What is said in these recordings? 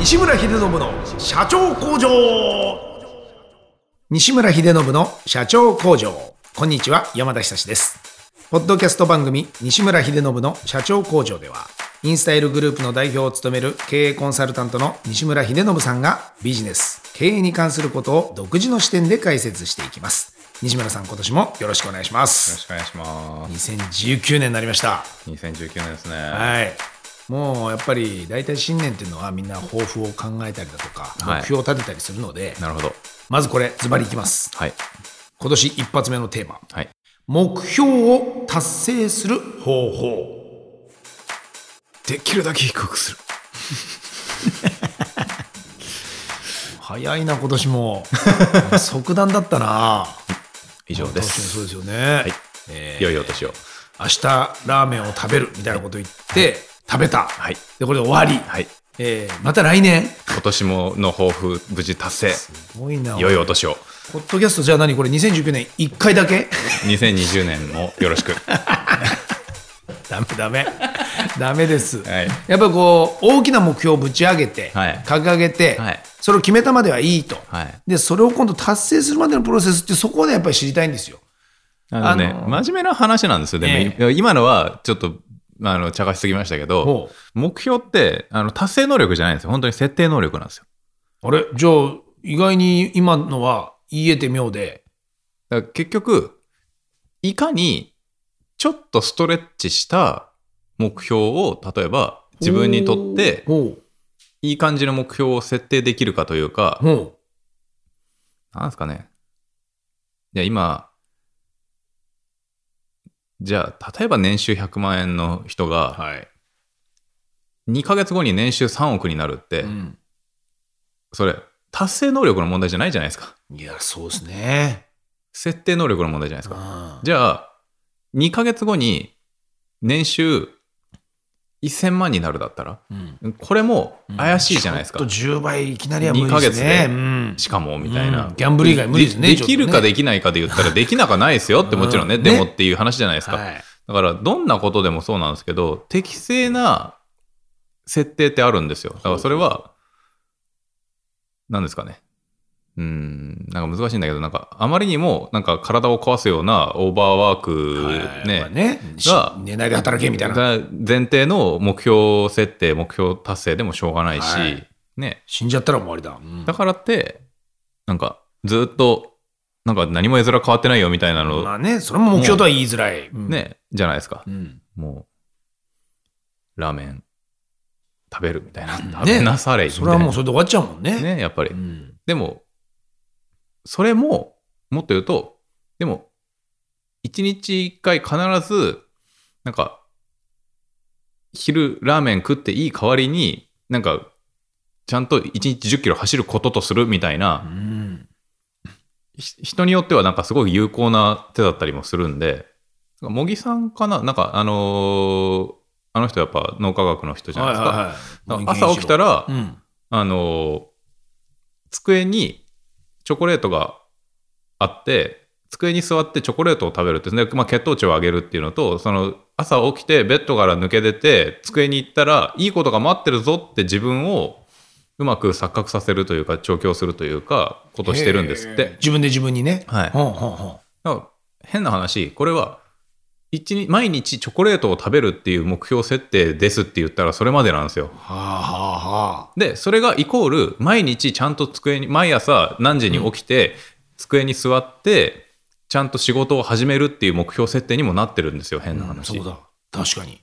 西村秀信の社長工場。西村秀信の社長工場。こんにちは山田久志です。ポッドキャスト番組西村秀信の社長工場ではインスタイルグループの代表を務める経営コンサルタントの西村秀信さんがビジネス経営に関することを独自の視点で解説していきます。西村さん今年もよろしくお願いしまよろすしくお願いします。2019年になりました2019年ですね。はい。もうやっぱり大体新年っていうのはみんな抱負を考えたりだとかはい目標を立てたりするので、なるほど。まずこれズバリいきますはい。今年一発目のテーマはい。目標を達成する方法できるだけ低くする。早いな今年も 即断だったな以上で確かにそうす。ですよね、いえー良いお年を。明日ラーメンを食べるみたいなこと言って、食べた、はい。でこれで終わり、はい。えーまた来年今年もの抱負、無事達成。すごいな良いお年を。ポッドキャストじゃあ何？これ2019年1回だけ？2020年もよろしく。ダメダメ。ダメです、はい。やっぱりこう大きな目標をぶち上げて、はい。掲げて、はい。それを決めたまではいいと、はい。でそれを今度達成するまでのプロセスってそこでやっぱり知りたいんですよ。あのね、あの真面目な話なんですよ。でも、今のはちょっと、あの、茶化しすぎましたけどほ、目標って、あの、達成能力じゃないんですよ。本当に設定能力なんですよ。あれ？じゃあ意外に今のは言えて妙で。結局、いかにちょっとストレッチした目標を、例えば自分にとってほいい感じの目標を設定できるかというかなんですかね。じゃあ今、じゃあ、例えば年収100万円の人うが、はい、2ヶ月後に年収3億になるって、うん、それ、達成能力の問題じゃないじゃないですか。いやそうですね設定能力の問題じゃないですか。あじゃあ、2ヶ月後に年収1000万になるだったら、うん。これも怪しいじゃないですか。ちょっと10倍いきなりは無理ですね。2ヶ月で。うん。しかも、みたいな、うん。ギャンブル以外無理ですねでできるかできないかで言ったら、できなくはないですよってもちろんね、うん。でもっていう話じゃないですか。はいだから、どんなことでもそうなんですけど、適正な設定ってあるんですよ。だからそれは、何ですかね。うん、なんか難しいんだけど、なんか、あまりにも、なんか体を壊すようなオーバーワークね、はいねが寝ないで働けみたいなが前提の目標設定、目標達成でもしょうがないし、はいね。死んじゃったら終わりだ、うんだからって、なんか、ずっと、なんか何も絵面変わってないよみたいなの、まあねそれも目標とは言いづらい、うんね、じゃないですか。うんもう、ラーメン食べるみたいな。ね食べなされみたいな。それはもうそれで終わっちゃうもんねね、やっぱり。うんでも、それも、もっと言うと、でも、一日一回必ず、なんか、昼ラーメン食っていい代わりに、なんか、ちゃんと一日10キロ走ることとするみたいな、うん。ひ人によってはなんかすごい有効な手だったりもするんで、茂木さんかな？なんかあのーあの人やっぱ脳科学の人じゃないですか。はいはい朝起きたら、うん。あのー机にチョコレートがあって、机に座ってチョコレートを食べるって、ねまあ、血糖値を上げるっていうのと、その朝起きてベッドから抜け出て、机に行ったらいいことが待ってるぞって自分をうまく錯覚させるというか、調教するというか、ことをしてるんですって。自分で自分にね。はい。ほんほんほんだから変な話、これは、一日毎日チョコレートを食べるっていう目標設定ですって言ったらそれまでなんですよ。はあはあはあ。で、それがイコール、毎日ちゃんと机に、毎朝何時に起きて、机に座って、ちゃんと仕事を始めるっていう目標設定にもなってるんですよ、変なうん話。そうだ。確かに。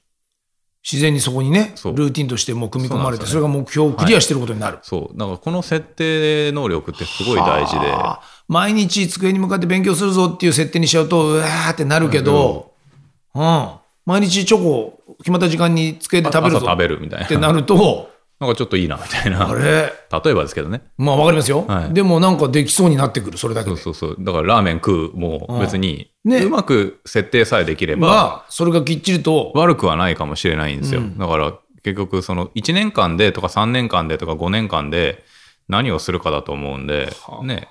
自然にそこにねルーティンとしてもう組み込まれてそ,、れが目標をクリアしてることになる、そう。だからこの設定能力ってすごい大事で。はあ。毎日机に向かって勉強するぞっていう設定にしちゃうとうわーってなるけど、うん毎日チョコ決まった時間に机で食べるぞ朝食べるみたいな。ってなるとなんかちょっといいな、みたいな。あれ？例えばですけどね。まあわかりますよ、はいでもなんかできそうになってくるそれだけでそうそうそう。だからラーメン食うも別に、うんねうまく設定さえできれば、まあそれがきっちりと悪くはないかもしれないんですよ。うんだから結局その1年間でとか3年間でとか5年間で何をするかだと思うんで、ね、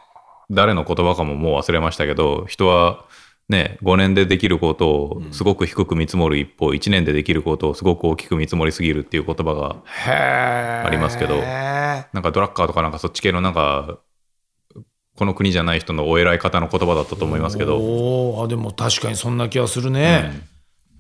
誰の言葉かももう忘れましたけど、人はね、5年でできることをすごく低く見積もる一方、1年でできることをすごく大きく見積もりすぎるっていう言葉が、ありますけどなんかドラッカーとかなんかそっち系のなんか、この国じゃない人のお偉い方の言葉だったと思いますけど、あでも確かにそんな気がするね、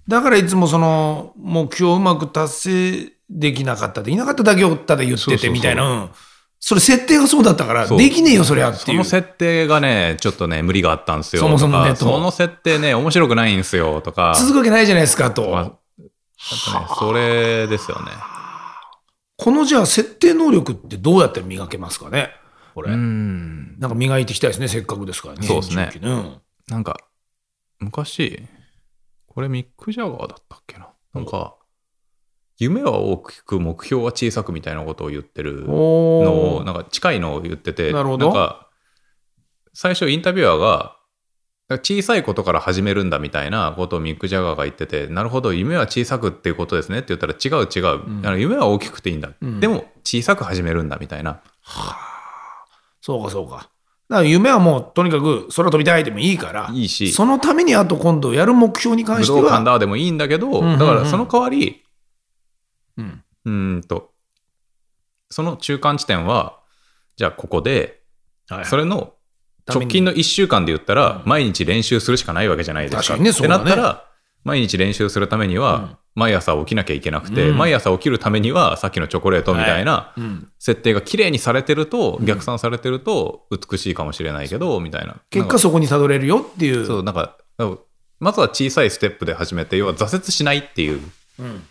だからいつもその目標をうまく達成できなかったできなかっただけをただ言ってそうそうそう。てみたいな。うん。それ設定がそうだったからできねえよそりゃっていうその設定がね、ちょっとね、無理があったんですよ。そもそもねその設定ね、面白くないんですよ、とか。続くわけないじゃないですかと、まあやっぱね、それですよね。このじゃあ設定能力ってどうやって磨けますかね？これ、うん。なんか磨いていきたいですねせっかくですからねそうですね2019年なんか、昔、これミック・ジャガーだったっけな？なんか、夢は大きく、目標は小さくみたいなことを言ってるうん、のおを、なんか近いのを言ってて、なるほど。んか、最初インタビュアーが、小さいことから始めるんだみたいなことをミック・ジャガーが言ってて、なるほど、夢は小さくっていうことですねって言ったら、違う違う、ん。あの夢は大きくていいんだ、うん。でも小さく始めるんだみたいな。そうかそうか。だから夢はもうとにかく空飛びたいでもいいからいいし。そのためにあと今度やる目標に関武しては、道館だでもいいんだけど、んうんうん。だからその代わり、うん。うーんと、その中間地点は、じゃあここで、はいそれの直近の1週間で言ったら、毎日練習するしかないわけじゃないですか。確かにねそうだね。ってなったら、毎日練習するためには、毎朝起きなきゃいけなくて、うん。毎朝起きるためには、さっきのチョコレートみたいなうん。設定が綺麗にされてると、逆算されてると、美しいかもしれないけど、みたいな。結果そこにたどれるよっていう。そう、なんか、まずは小さいステップで始めて、要は挫折しないっていう。うん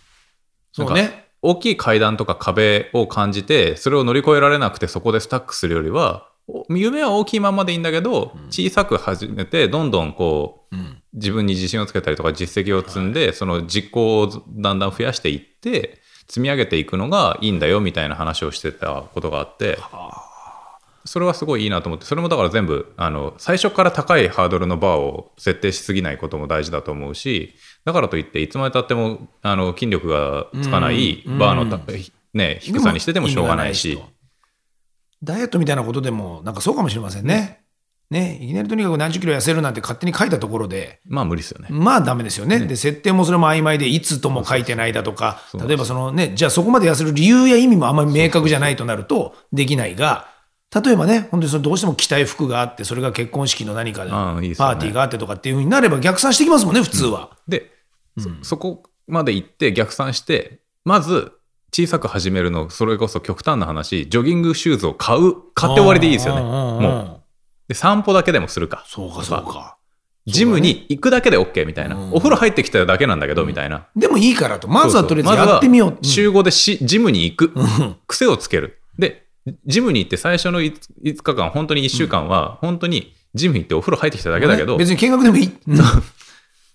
そうね。大きい階段とか壁を感じて、それを乗り越えられなくてそこでスタックするよりは、お夢は大きいままでいいんだけど、小さく始めて、どんどんこう、うん。自分に自信をつけたりとか実績を積んで、その実行をだんだん増やしていって、積み上げていくのがいいんだよみたいな話をしてたことがあって、それはすごいいいなと思って、それもだから全部、あの、最初から高いハードルのバーを設定しすぎないことも大事だと思うし、だからといって、いつまでたっても、あの、筋力がつかないうんバーのた、ね、低さにしててもしょうがないし。いダイエットみたいなことでもなんかそうかもしれませんね。ね、いきなりとにかく何十キロ痩せるなんて勝手に書いたところで、まあ無理ですよね。まあダメですよね。で、設定もそれも曖昧で、いつとも書いてないだとか。例えばそのね、じゃあそこまで痩せる理由や意味もあんまり明確じゃないとなるとできないが、例えばね、本当にそのどうしても着たい服があって、それが結婚式の何かで、パーティーがあってとかっていうふうになれば逆算してきますもんね、普通は。で、そそこまで行って逆算して、まず小さく始めるの、それこそ極端な話、ジョギングシューズを買う、買って終わりでいいですよね。うんうんうんもう。で、散歩だけでもするか。そうか、そうか。ジムに行くだけで OK みたいな。うんお風呂入ってきただけなんだけど、みたいな。でもいいからと、まずはそうそうとりあえずやってみよう。まずは週5でしジムに行く。うん癖をつける。で、ジムに行って最初の 5, 日間、本当に1週間は、本当にジム行ってお風呂入ってきただけだけど、別に見学でもいい。うん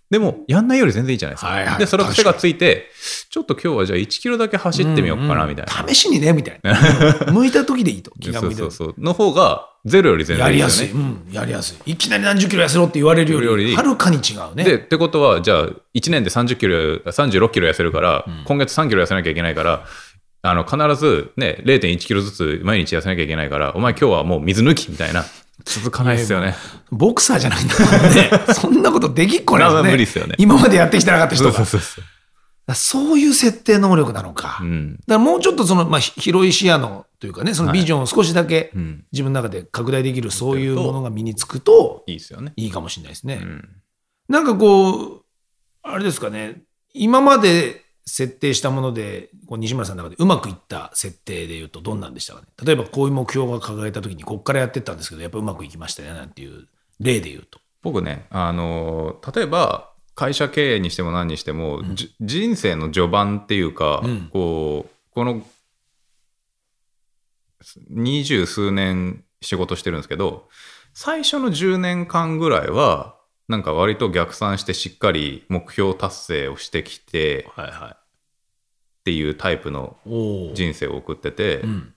でも、やんないより全然いいじゃないですか。はいはいで、その癖がついて、ちょっと今日はじゃあ1キロだけ走ってみようかな、みたいな。試しにね、みたいな。向いた時でいいと。気がそうそうそう。の方が、ゼロより全やりやすい。然いいですよね。うん、やりやすい。いきなり何十キロ痩せろって言われるより、はるかに違うね。で、ってことは、じゃあ、1年で30キロ、36キロ痩せるから、今月3キロ痩せなきゃいけないから、あの、必ずね、0.1キロずつ毎日痩せなきゃいけないから、お前今日はもう水抜きみたいな。続かないですよね。ボクサーじゃないんだからね。そんなことできっこないでね。無理ですよね今までやってきてなかった人が。そうそうそう。だそういう設定能力なのか。だかうん。らもうちょっとその、まあ、ひ広い視野のというかね、そのビジョンを少しだけうん。自分の中で拡大できる、そういうものが身につくといいですよね。いいかもしれないですね。うん。なんかこう、あれですかね、今まで設定したもので、こう西村さんの中でうまくいった設定でいうと、どんなんでしたかね。例えばこういう目標が掲げたときに、ここからやってったんですけど、やっぱうまくいきましたね、なんていう例で言うと。僕ね、あのー例えば、会社経営にしても何にしても、じ人生の序盤っていうか、うんこう、この、二十数年仕事してるんですけど、最初の10年間ぐらいは、なんか割と逆算してしっかり目標達成をしてきてはいはっていうタイプの。人生を送ってて、うん。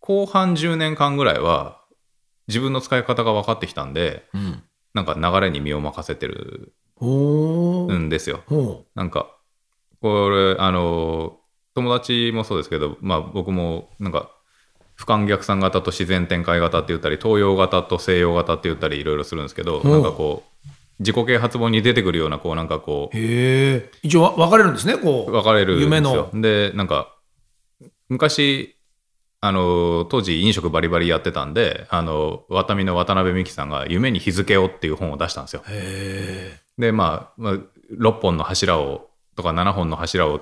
後半10年間ぐらいは自分の使い方が分かってきたんで、うん。なんか流れに身を任せてる。んですよ。ほなんか、これ、あの、友達もそうですけど、まあ僕もなんか、俯瞰逆算型と自然展開型って言ったり東洋型と西洋型って言ったりいろいろするんですけど、うんなんかこう自己啓発本に出てくるようなこうなんかこうへえ一応わ分かれるんですねこう分かれるんです夢よの。でなんか昔あの当時飲食バリバリやってたんであのワタミの渡辺美樹さんが「夢に日付を」っていう本を出したんですよ。へえでまあ、まあ、6本の柱をとか7本の柱をあ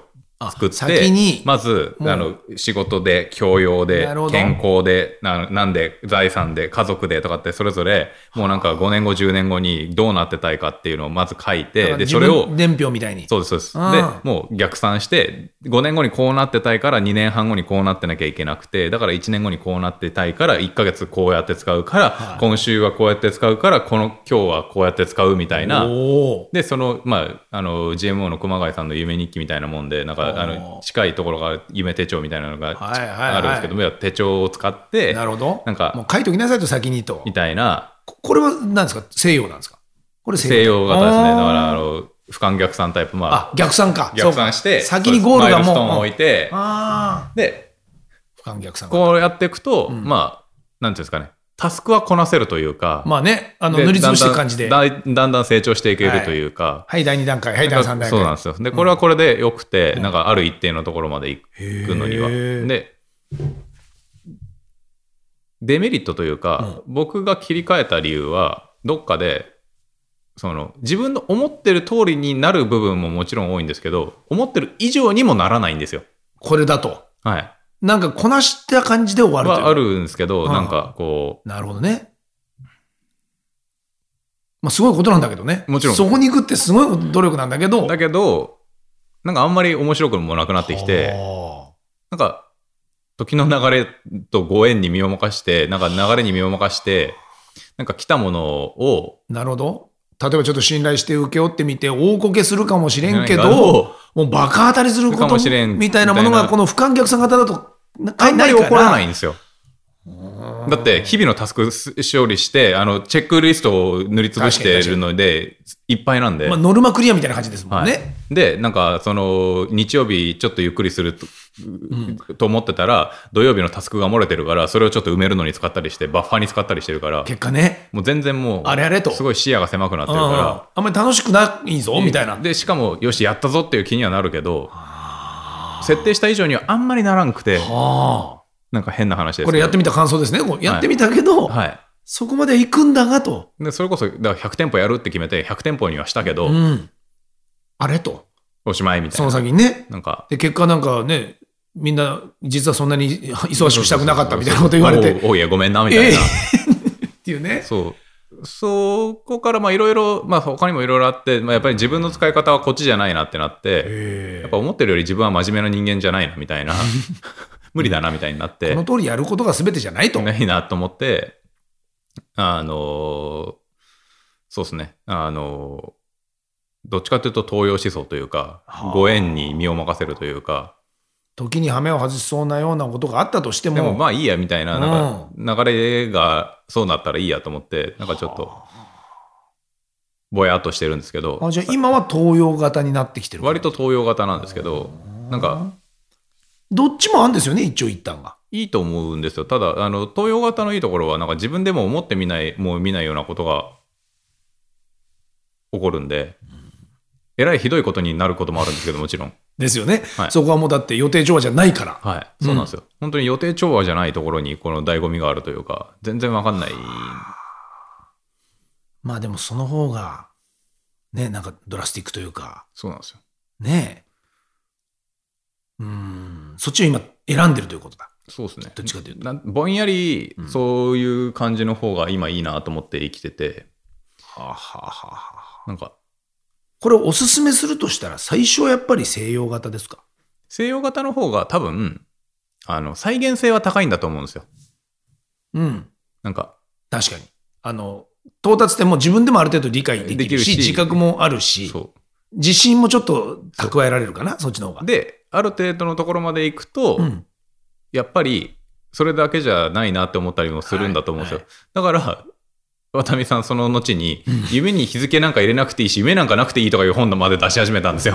作って先に？まずあの仕事で教養で健康でななんで財産で家族でとかってそれぞれもうなんか5年後10年後にどうなってたいかっていうのをまず書いてで自それを分年表みたいに。そうですそうです。うんでもう逆算して5年後にこうなってたいから2年半後にこうなってなきゃいけなくてだから1年後にこうなってたいから1ヶ月こうやって使うから、はい。今週はこうやって使うからこの今日はこうやって使うみたいな。でそのまああの GMO の熊谷さんの夢日記みたいなもんでなんかあの近いところが夢手帳みたいなのがはいはいはい。あるんですけども、いや手帳を使ってなるほど。なんかもう書いときなさいと先にと。みたいな。ここれは何ですか？西洋なんですか？これ西洋。型ですねだからあの俯瞰逆算タイプ。まああ逆算か。逆算して先にゴールがもうマイルストーンを置いて。あであ俯瞰逆算こうやっていくと、ん。まあなんていうんですかねタスクはこなせるというか、まあねあので塗りつぶしていく感じで。だんだん成長していけるというか、はい。第2段階。はい第3段階。そうなんですよ。で、これはこれでよくて、なんかある一定のところまで行くのには。で、デメリットというか、僕が切り替えた理由は、どっかで、その自分の思ってる通りになる部分ももちろん多いんですけど、思ってる以上にもならないんですよ。これだと。はい。なんかこなした感じで終わるという。はあるんですけど、うん。なんかこなるほどね。まあすごいことなんだけどね。もちろん。そこに行くってすごい努力なんだけど。う、だけど、なんかあんまり面白くもなくなってきて、はなんか、時の流れとご縁に身を任して、なんか流れに身を任して、なんか来たものを、あなるほど。例えばちょっと信頼して請け負ってみて大こけするかもしれんけどもうバカ当たりするこかともしれんみたいなものがこの不観逆さ型だとあんまり起こらないいんですよ。だって、日々のタスク勝利して、あの、チェックリストを塗りつぶしてるので、いっぱいなんで。まあ、ノルマクリアみたいな感じですもんはい。ね、で、なんか、その、日曜日ちょっとゆっくりすると,、と思ってたら、土曜日のタスクが漏れてるから、それをちょっと埋めるのに使ったりして、バッファーに使ったりしてるから、結果ね。もう全然もう、あれあれと。すごい視野が狭くなってるうんかあんまり楽しくないぞら。みたいな。で、しかも、よし、やったぞっていう気にはなるけど、設定した以上にはあんまりならんくて、はあ。なんか変な話ですけど。これやってみた感想ですね。やってみたけど、はい。そこまで行くんだがと、で、それこそ、だから100店舗やるって決めて、100店舗にはしたけど、うん、あれと。おしまいみたそのいな。先にね。なんか、で結果なんかねみんな実はそんなに忙しくしたくなかったみたいなこと言われて。おいや、ごめんな、みたいな。っていうね。そう。そこから、まあ、いろいろ、まあ、他にもいろいろあって、まあ、やっぱり自分の使い方はこっちじゃないなってなって、へやっぱ思ってるより自分は真面目な人間じゃないな、みたいな。無理だな、みたいになってこの。通りやることが全てじゃないと。ないなと思って、あの、そうですね。あの、どっちかというと東洋思想というかはあ、ご縁に身を任せるというか、時に羽目を外しそうなようなことがあったとしても、でもまあいいやみたいな、なんか流れがそうなったらいいやと思って、なんかちょっと、ぼやっとしてるんですけど、あじゃあ今は東洋型になってきてる。割と東洋型なんですけど、なんか、どっちもあるんですよね、一長一短が。いいと思うんですよ。ただ、あの、東洋型のいいところは、なんか自分でも思ってみない、もう見ないようなことが起こるんで、えらいひどいことになることもあるんですけど、もちろん。ですよね、はいそこはもうだって予定調和じゃないから。はい。そうなんですよ。本当に予定調和じゃないところに、この醍醐味があるというか、全然わかんない。まあでもその方が、ね、なんかドラスティックというか、そうなんですよ。ねえ。うん、そっちを今選んでるということだ。そうですね。どっちかというとなぼんやり、そういう感じの方が今いいなと思って生きてて、はあ、はあはあはあ、なんか、これをおすすめするとしたら、最初はやっぱり西洋型ですか？西洋型の方が多分、あの、再現性は高いんだと思うんですよ。うん。なんか、確かに。あの、到達点も自分でもある程度理解できるし、るし自覚もあるし、そ自信もちょっと蓄えられるかな、そっちの方がう。。で、ある程度のところまで行くと、うん。やっぱり、それだけじゃないなって思ったりもするんだと思うんですよ。はいだから、渡美さんその後に、夢に日付なんか入れなくていいし、夢なんかなくていいとかいう本まで出し始めたんですよ。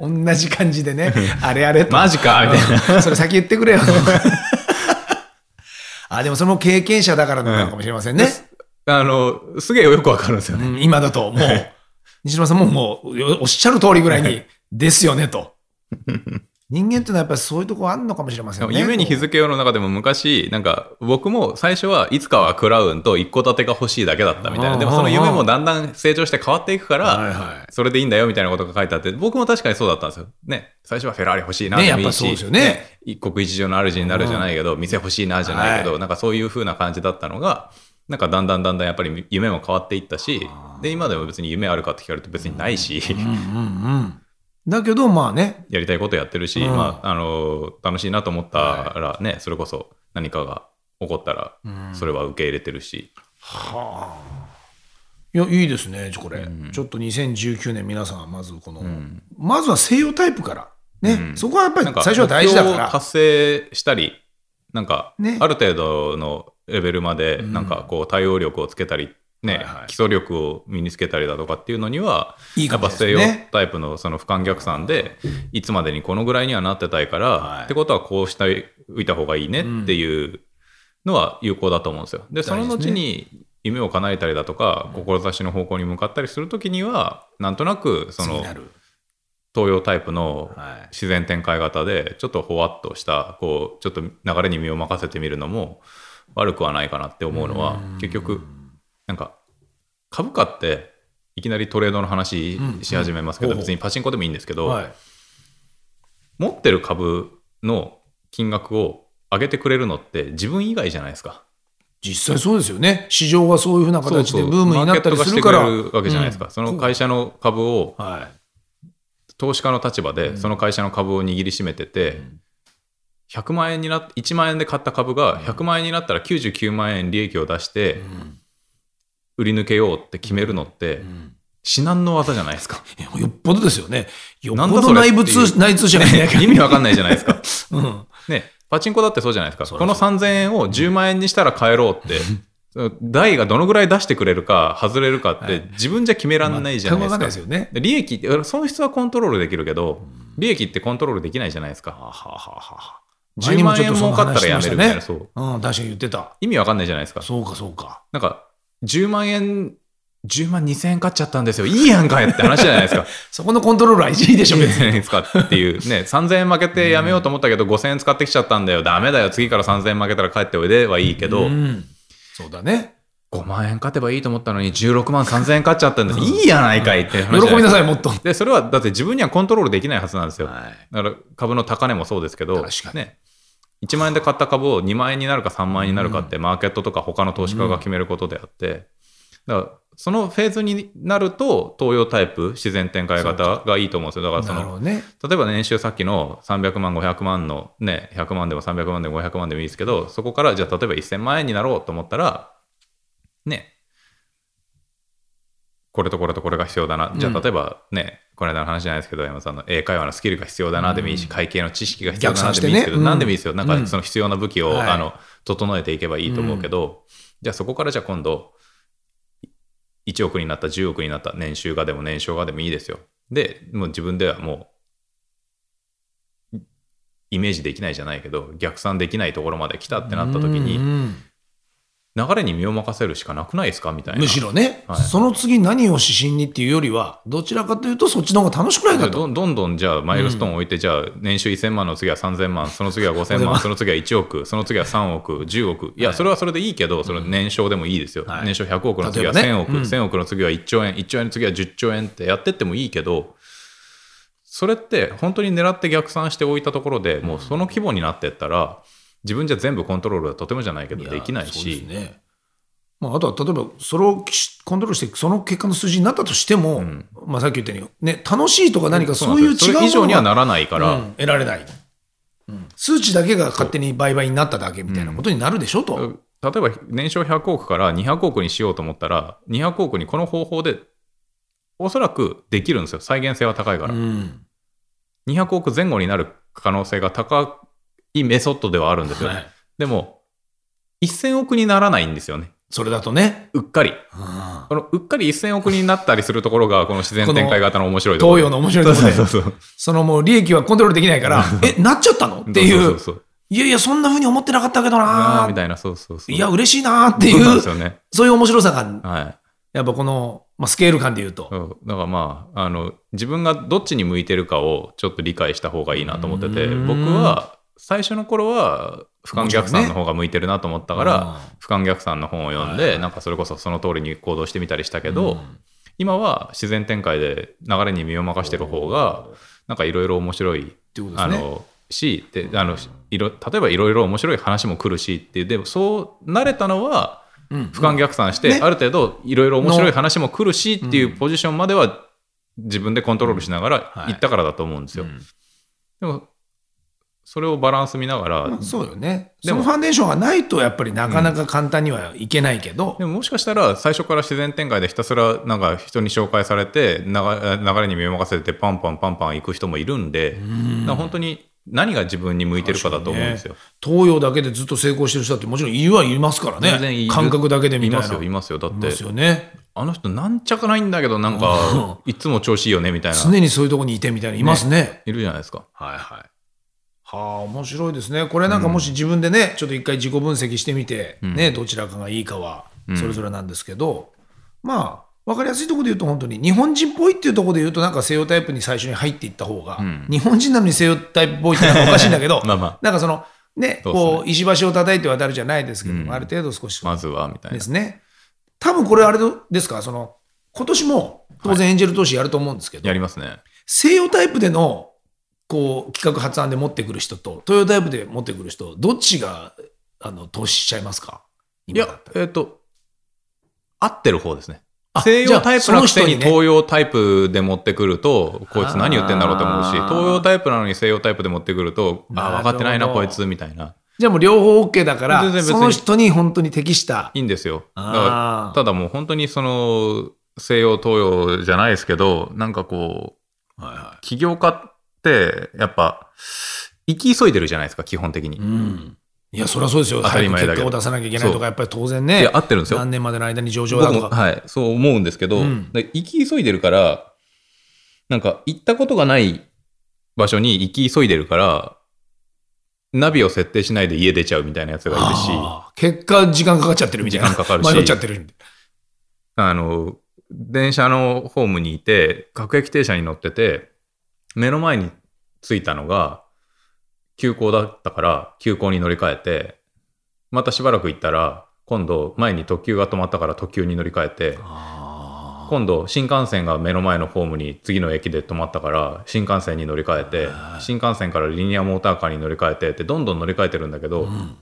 同じ感じでね、あれあれと。マジかみたいな。うんそれ先言ってくれよ。あ、でもその経験者だからなのかもしれませんね。あの、すげえよくわかるんですよね。うん今だと、もう、西島さんももう、おっしゃる通りぐらいに、ですよね、と。人間ってのはやっぱりそういうとこあるのかもしれませんね。夢に日付よの中でも昔、なんか僕も最初はいつかはクラウンと一戸建てが欲しいだけだったみたいな。でもその夢もだんだん成長して変わっていくから。それでいいんだよみたいなことが書いてあって、僕も確かにそうだったんですよ。ね。最初はフェラーリ欲しいなっぱそうですよね一国一城の主になるじゃないけど、店欲しいなじゃないけど、はなんかそういう風な感じだったのが、なんかだんだんだんだんやっぱり夢も変わっていったし、で、今でも別に夢あるかって聞かれると別にないし、うんうんうん。だけど、まあね、やりたいことやってるし、うん。まあ、あの、楽しいなと思ったらね、それこそ何かが起こったら、それは受け入れてるし、はあ。いや、いいですね、これ。ちょっと2019年、皆さん、まずこの、まずは西洋タイプから。ね、そこはやっぱり最初は大事だから。達成したり、なんか、ね。ある程度のレベルまで、なんかこう、対応力をつけたり、ね、はいはい。基礎力を身につけたりだとかっていうのには、いいやっぱ西洋タイプのその不感逆算で、いつまでにこのぐらいにはなってたいから、はい。ってことはこうしておいた方がいいねっていうのは有効だと思うんですよ。で、その後に夢を叶えたりだとか、志の方向に向かったりするときには、なんとなく、その。東洋タイプのはい。自然展開型でちょっとほわっとしたこうちょっと流れに身を任せてみるのも悪くはないかなって思うのは結局なんか株価っていきなりトレードの話し始めますけどうんうん別にパチンコでもいいんですけどはい。持ってる株の金額を上げてくれるのって自分以外じゃないですか。実際そうですよね。市場がそういうふうなそう形でそうブームになったりするから。マーケットがしてくれるわけじゃないですか。うんその会社の株をはい。投資家の立場でその会社の株を握りしめてて、100万円になっ1万円で買った株が100万円になったら99万円利益を出して売り抜けようって決めるのって至難の技じゃないですか。よっぽどですよね。よっぽど内部通、内通者がいない。意味わかんないじゃないですか。うん。ね、パチンコだってそうじゃないですか。この3000円を10万円にしたら買えろって、台がどのぐらい出してくれるか外れるかって自分じゃ決めらんないじゃないですか。ですよね。で利益って損失はコントロールできるけど、利益ってコントロールできないじゃないですか。はははは。10万円儲かったらやめるみたいな、ね。そう。うん、確かに言ってた。意味わかんないじゃないですか。そうか、そうか。なんか、10万円、10万2000円買っちゃったんですよ。いいやんかいって話じゃないですか。そこのコントロールはいいでしょ、別に。使っていう。ね、3000円負けてやめようと思ったけど、5000円使ってきちゃったんだよ。ダメだよ。次から3000円負けたら帰っておいではいいけど、うん。そうだね。5万円勝てばいいと思ったのに16万3000円買っちゃったんです。いいやないかいって話い喜びなさい、もっと。で、それはだって自分にはコントロールできないはずなんですよ。はい。だから株の高値もそうですけど、確かにね、1万円で買った株を2万円になるか3万円になるかって、マーケットとか他の投資家が決めることであって、だからそのフェーズになると、東洋タイプ、自然展開型がいいと思うんですよ。だからその、ね。例えば年収さっきの300万、500万のね、100万でも300万でも500万でもいいですけど、そこからじゃあ例えば1000万円になろうと思ったら、ね、これとこれとこれが必要だな。じゃあ例えばね、この間の話じゃないですけど、山田さんの英会話のスキルが必要だなでもいいし、会計の知識が必要だなでもいいですけど、ね。うん何でもいいですよ。なんかその必要な武器を、はい。あの整えてい。けばいいと思うけど、じゃあそこからじゃあ今度、1億になった、10億になった、年収がでも年商がでもいいですよ。で、もう自分ではもう、イメージできないじゃないけど、逆算できないところまで来たってなった時うんに、うん流れに身を任せるしかなくないですか？みたいな。むしろね、はい。その次何を指針にっていうよりは、どちらかというとそっちの方が楽しくないかと。どんどんどんじゃあマイルストーン置いて、じゃあ年収1000万の次は3000万、その次は5000 5000万万、その次は1億、その次は3億、10億。いや、それはそれでいいけど、その年商でもいいですよ。はい。年商100億の次は1000億、ね。うん。1000億の次は1兆円、1兆円の次は10兆円ってやってってもいいけど、それって本当に狙って逆算しておいたところでもうその規模になってったら、自分じゃ全部コントロールはとてもじゃないけどできないし、まあ、あとは例えばそれをコントロールしてその結果の数字になったとしても、まあ、さっき言ったように、ね、楽しいとか何かそういう違う以上にはならないから、うん得られない、うん。数値だけが勝手に売買になっただけみたいなことになるでしょと。例えば年商100億から200億にしようと思ったら、200億にこの方法でおそらくできるんですよ。再現性は高いから。うん。200億前後になる可能性が高いメソッドではあるんですよ。はいでも、1000億にならないんですよね。それだとね。うっかり。うんこのうっかり1000億人になったりするところが、この自然展開型の面白いところ。東洋の面白いところでそうそうそう。そのもう利益はコントロールできないから、え、なっちゃったの？っていそうそうう、そう。いやいや、そんな風に思ってなかったけどあなあ、みたいな、そうそうそう。いや、嬉しいなーっていそうなんでう、ね。そういう面白さが、はい。やっぱこの、まあ、スケール感で言うと。そうだからまあ、あの、自分がどっちに向いてるかをちょっと理解した方がいいなと思ってて、僕は最初の頃は、俯瞰逆算の方が向いてるなと思ったから、俯瞰逆算の本を読んで、なんかそれこそその通りに行動してみたりしたけど、今は自然展開で流れに身を任してる方が、なんかいろいろ面白い、ね。あの、し、であのいろ例えばいろいろ面白い話も来るしっていう、でもそう慣れたのは、うん俯瞰逆算して、ね。ある程度いろいろ面白い話も来るしっていうポジションまでは自分でコントロールしながらはい行ったからだと思うんですよ。うん。でもそれをバランス見ながら、まあそうよね。でもファンデーションがないと、やっぱりなかなか簡単にはいけないけど、でももしかしたら最初から自然展開でひたすらなんか人に紹介されて流流れに身を任せてパンパンパンパン行く人もいるんで、だから本当に何が自分に向いてるかだと思うんですよ。東洋だけでずっと成功してる人だってもちろんいるはいますから全然感覚だけでみたいないますよ、いますよ。だっていますよねあの人なんちゃかないんだけどなんかいつも調子いいよねみたいな常にそういうとこにいてみたいないますねいるじゃないですか。はいはいはあ面白いですね。これなんかもし自分でね、ちょっと一回自己分析してみて、ねどちらかがいいかはそれぞれなんですけど、まあ分かりやすいところで言うと本当に日本人っぽいっていうところで言うとなんか西洋タイプに最初に入っていった方が、ん。日本人なのに西洋タイプっぽいってのはおかしいんだけど まあまあ。なんかそのねこう石橋を叩いて渡るじゃないですけどある程度少しまずはみたいな。で。すね。多分これあれですか、その今年も当然エンジェル投資やると思うんですけど、やりますね。西洋タイプでのこう企画発案で持ってくる人と東洋タイプで持ってくる人、どっちがあの投資しちゃいますか？いやえっ、と、合ってる方ですね。あ西洋タイプなくせに東洋タイプで持ってくると、こいつ何言ってんだろうと思うし、東洋タイプなのに西洋タイプで持ってくると、あ分かってないな、こいつ、みたいな。じゃあもう両方 OK だから、その人に本当に適した。いいんですよ。だただもう本当にその、西洋東洋じゃないですけど、なんかこう、はいは起業家って、やっぱ、生き急いでるじゃないですか、基本的に。い。うん。いや、そりゃそうですよ。当たり前だ結果を出さなきゃいけないとか、やっぱり当然いねや、合ってるんですよ。何年までの間に上場だとか。はい、そう思うんですけど、うんき急いでるから、なんか行ったことがない場所に行き急いでるから、ナビを設定しないで家出ちゃうみたいなやつがいるし、結果、時間かかっちゃってるみたいな。時間かかるし迷っちゃってる。あの、電車のホームにいて、各駅停車に乗ってて、目の前に着いたのが、急行だったから、急行に乗り換えて、またしばらく行ったら、今度前に特急が止まったから特急に乗り換えて、あ今度新幹線が目の前のホームに次の駅で止まったから新幹線に乗り換えて新幹線からリニアモーターカーに乗り換えてってどんどん乗り換えてるんだけど、ん。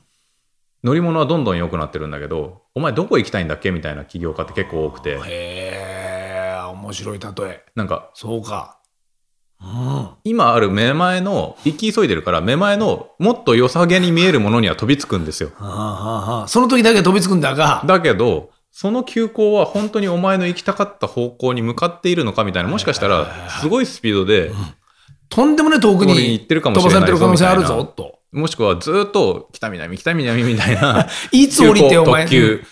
乗り物はどんどん良くなってるんだけどお前どこ行きたいんだっけ？みたいな起業家って結構多くて。ーへえ、面白い例え。なんかそうか。うん。今ある目前の行き急いでるから目前のもっと良さげに見えるものには飛びつくんですよはあはあはあその時だけ飛びつくんだが、だけどその急行は本当にお前の行きたかった方向に向かっているのかみたいなもしかしたらすごいスピードでとんでもね遠くにに行ってるかも飛ばさしれないれてる可能性あるぞと。もしくはずっと北南、北南みたいな。いつ降りてお前特急、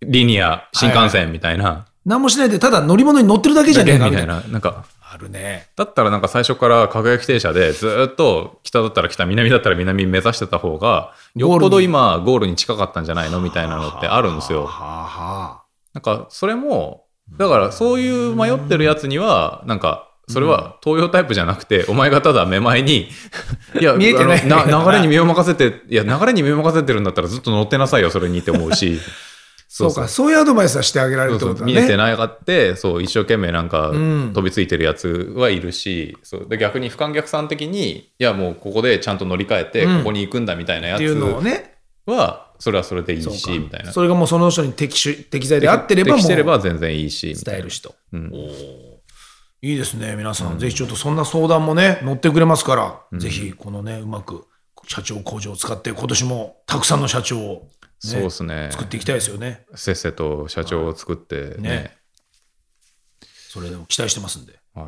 リニア、新幹線みたいな。何もしないで、ただ乗り物に乗ってるだけじゃねえかみたいな。な。なんか、あるね。だったらなんか最初から各駅停車でずっと北だったら北、南だったら南目指してた方が、よっぽど今ゴールに近かったんじゃないのみたいなのってあるんですよ。なんかそれも、だからそういう迷ってるやつには、なんか、それは東洋タイプじゃなくて、お前がただ目前に、いや、見えてない流れに身を任せて、いや、流れに身を任せてるんだったらずっと乗ってなさいよ、それにって思うし。そうか、そういうアドバイスはしてあげられるそうそうってことだね。見えてなかって、そう、一生懸命なんかうん飛びついてるやつはいるし、そうで逆に俯瞰逆算的に、いや、もうここでちゃんと乗り換えて、うんここに行くんだみたいなやつっていうのをね。は、それはそれでいいそうし、かみたいな。それがもうその人に適種適材であってればもう適してれば全然いいし、伝える。人。うんいいですね、皆さん。ぜひちょっとそんな相談もね、乗ってくれますから、ぜひこのね、うまく社長工場を使って、今年もたくさんの社長を、ねそうですね。作っていきたいですよね。せっせと社長を作ってね。ねそれを期待してますんで。はい。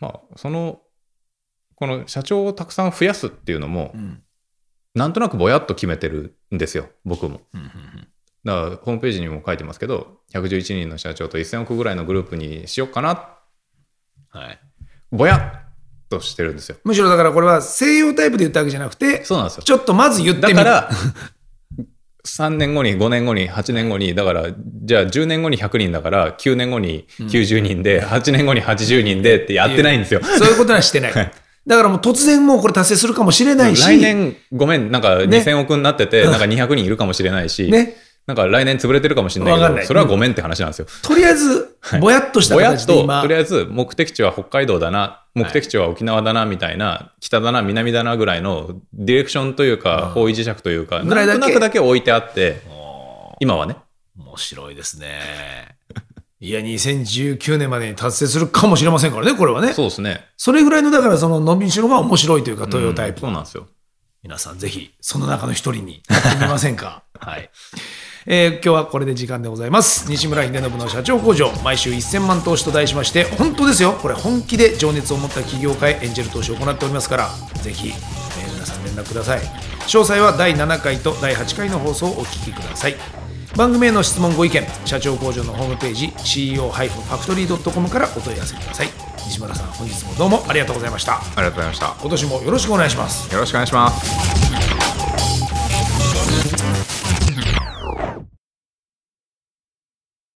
まあ、その、この社長をたくさん増やすっていうのもう、んなんとなくぼやっと決めてるんですよ、僕も。うんうんだからホームページにも書いてますけど、111人の社長と1000億ぐらいのグループにしようかな、はい。ぼやっとしてるんですよ。むしろだからこれは西洋タイプで言ったわけじゃなくて、そうなんですよ。ちょっとまず言ってみる。だから、3年後に、5年後に、8年後に、だから、じゃあ10年後に100人だから、9年後に90人で、8年後に80人でってやってないんですよ。そういうことはしてない。だからもう突然もうこれ達成するかもしれないし、来年、ごめん、なんかね2000億になってて、なんか200人いるかもしれないし、ね、なんか来年潰れてるかもしれないけど、それはごめんって話なんですよ。とりあえず、ぼやっとしたぼやっと、形で今と、りあえず目的地は北海道だな、目的地は沖縄だな、みたいな、北だな、南だなぐらいのディレクションというか、方位磁石というか、ぐらいだけなんとなくだけ置いてあって、今はね。面白いですね。いや、2019年までに達成するかもしれませんからね、これはね。そうですね。それぐらいの、だからその伸びしろが面白いというか、トヨタイプ。そうなんですよ。皆さんぜひ、その中の一人になってみませんか？はい。えー今日はこれで時間でございます。西村秀信の社長工場、毎週1000万投資と題しまして、本当ですよ、これ本気で情熱を持った企業家へエンジェル投資を行っておりますから、ぜひ、えー皆さん連絡ください。詳細は第7回と第8回の放送をお聞きください。番組への質問ご意見、社長工場のホームページ、CEO-factory.com からお問い合わせください。西村さん、本日もどうもありがとうございました。ありがとうございました。今年もよろしくお願いします。よろしくお願いします。